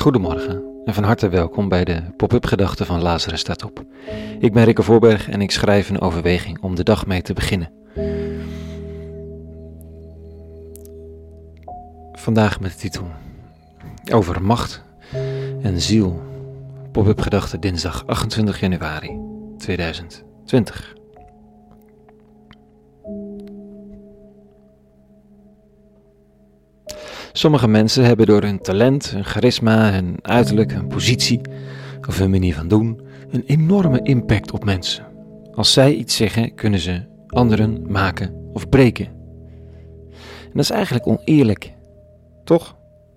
Goedemorgen en van harte welkom bij de Pop-up Gedachten van Lazarus staat op. Ik ben Rikke Voorberg en ik schrijf een overweging om de dag mee te beginnen. Vandaag met de titel Over macht en ziel. Pop-up Gedachten dinsdag 28 januari 2020. Sommige mensen hebben door hun talent, hun charisma, hun uiterlijk, hun positie of hun manier van doen een enorme impact op mensen. Als zij iets zeggen, kunnen ze anderen maken of breken. En dat is eigenlijk oneerlijk, toch?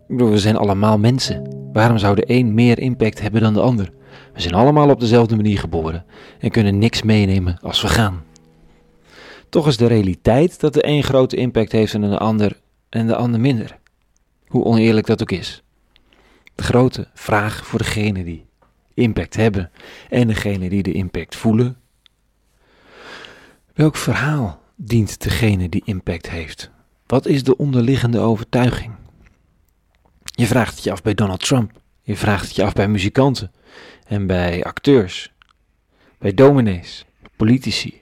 Ik bedoel, we zijn allemaal mensen. Waarom zou de een meer impact hebben dan de ander? We zijn allemaal op dezelfde manier geboren en kunnen niks meenemen als we gaan. Toch is de realiteit dat de een grote impact heeft en de ander en de ander minder hoe oneerlijk dat ook is. De grote vraag voor degene die impact hebben en degene die de impact voelen. Welk verhaal dient degene die impact heeft? Wat is de onderliggende overtuiging? Je vraagt het je af bij Donald Trump. Je vraagt het je af bij muzikanten en bij acteurs, bij dominees, politici.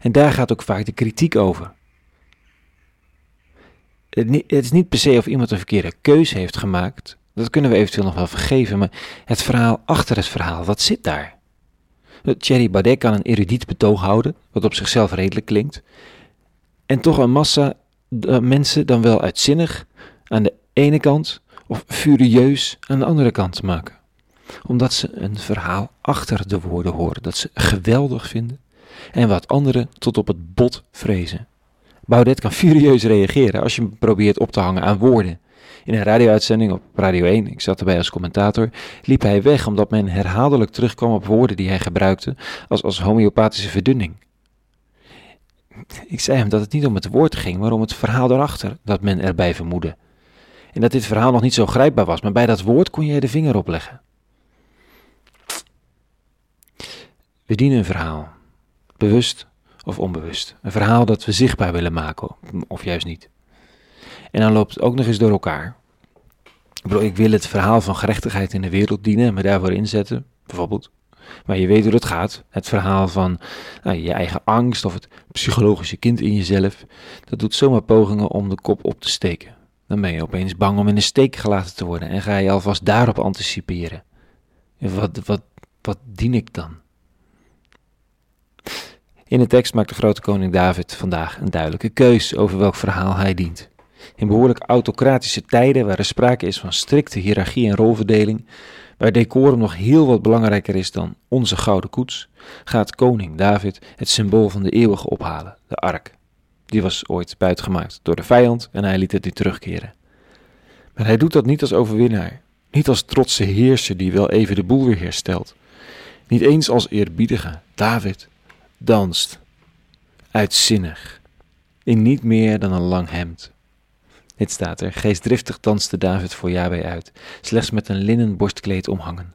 En daar gaat ook vaak de kritiek over het, is niet per se of iemand een verkeerde keuze heeft gemaakt. Dat kunnen we eventueel nog wel vergeven, maar het verhaal achter het verhaal, wat zit daar? Thierry Baudet kan een erudiet betoog houden, wat op zichzelf redelijk klinkt, en toch een massa mensen dan wel uitzinnig aan de ene kant of furieus aan de andere kant maken. Omdat ze een verhaal achter de woorden horen, dat ze geweldig vinden en wat anderen tot op het bot vrezen. Baudet kan furieus reageren als je hem probeert op te hangen aan woorden. In een radio-uitzending op Radio 1, ik zat erbij als commentator, liep hij weg omdat men herhaaldelijk terugkwam op woorden die hij gebruikte als, als homeopathische verdunning. Ik zei hem dat het niet om het woord ging, maar om het verhaal daarachter dat men erbij vermoedde. En dat dit verhaal nog niet zo grijpbaar was, maar bij dat woord kon je de vinger opleggen. We dienen een verhaal, bewust of onbewust. Een verhaal dat we zichtbaar willen maken, of juist niet. En dan loopt het ook nog eens door elkaar. Ik wil het verhaal van gerechtigheid in de wereld dienen en me daarvoor inzetten, bijvoorbeeld. Maar je weet hoe het gaat. Het verhaal van nou, je eigen angst of het psychologische kind in jezelf. Dat doet zomaar pogingen om de kop op te steken. Dan ben je opeens bang om in de steek gelaten te worden en ga je alvast daarop anticiperen. Wat, wat, wat dien ik dan? In de tekst maakt de grote koning David vandaag een duidelijke keus over welk verhaal hij dient. In behoorlijk autocratische tijden, waar er sprake is van strikte hiërarchie en rolverdeling, waar decorum nog heel wat belangrijker is dan onze gouden koets, gaat koning David het symbool van de eeuwige ophalen, de ark. Die was ooit buitgemaakt door de vijand en hij liet het nu terugkeren. Maar hij doet dat niet als overwinnaar, niet als trotse heerser die wel even de boel weer herstelt, niet eens als eerbiedige David danst, uitzinnig, in niet meer dan een lang hemd. Dit staat er, geestdriftig danste David voor Yahweh uit, slechts met een linnen borstkleed omhangen.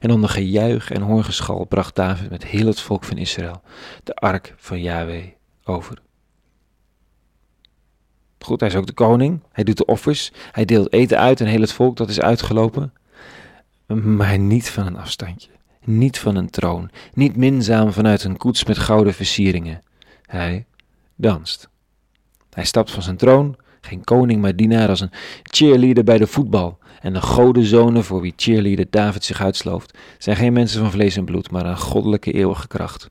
En onder gejuich en hoorgeschal bracht David met heel het volk van Israël de ark van Yahweh over. Goed, hij is ook de koning, hij doet de offers, hij deelt eten uit en heel het volk dat is uitgelopen, maar niet van een afstandje niet van een troon, niet minzaam vanuit een koets met gouden versieringen. Hij danst. Hij stapt van zijn troon, geen koning maar dienaar als een cheerleader bij de voetbal. En de godenzonen voor wie cheerleader David zich uitslooft, zijn geen mensen van vlees en bloed, maar een goddelijke eeuwige kracht.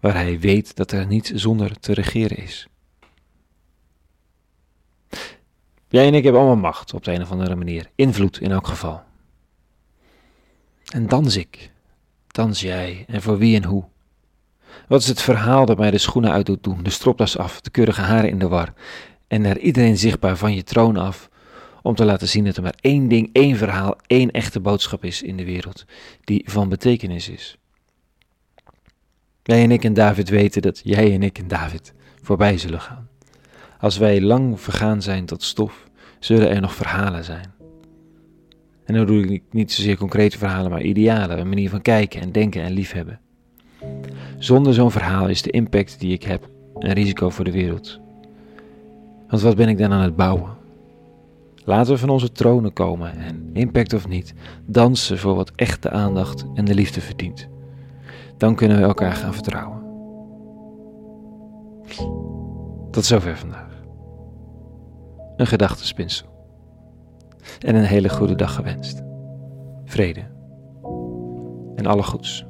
Waar hij weet dat er niet zonder te regeren is. Jij en ik hebben allemaal macht op de een of andere manier, invloed in elk geval. En dans ik, dans jij, en voor wie en hoe? Wat is het verhaal dat mij de schoenen uit doet doen, de stropdas af, de keurige haren in de war, en er iedereen zichtbaar van je troon af, om te laten zien dat er maar één ding, één verhaal, één echte boodschap is in de wereld, die van betekenis is. Jij en ik en David weten dat jij en ik en David voorbij zullen gaan. Als wij lang vergaan zijn tot stof, zullen er nog verhalen zijn. En dan doe ik niet zozeer concrete verhalen, maar idealen, een manier van kijken en denken en liefhebben. Zonder zo'n verhaal is de impact die ik heb een risico voor de wereld. Want wat ben ik dan aan het bouwen? Laten we van onze tronen komen en, impact of niet, dansen voor wat echt de aandacht en de liefde verdient. Dan kunnen we elkaar gaan vertrouwen. Tot zover vandaag. Een gedachtenspinsel en een hele goede dag gewenst. Vrede en alle goeds.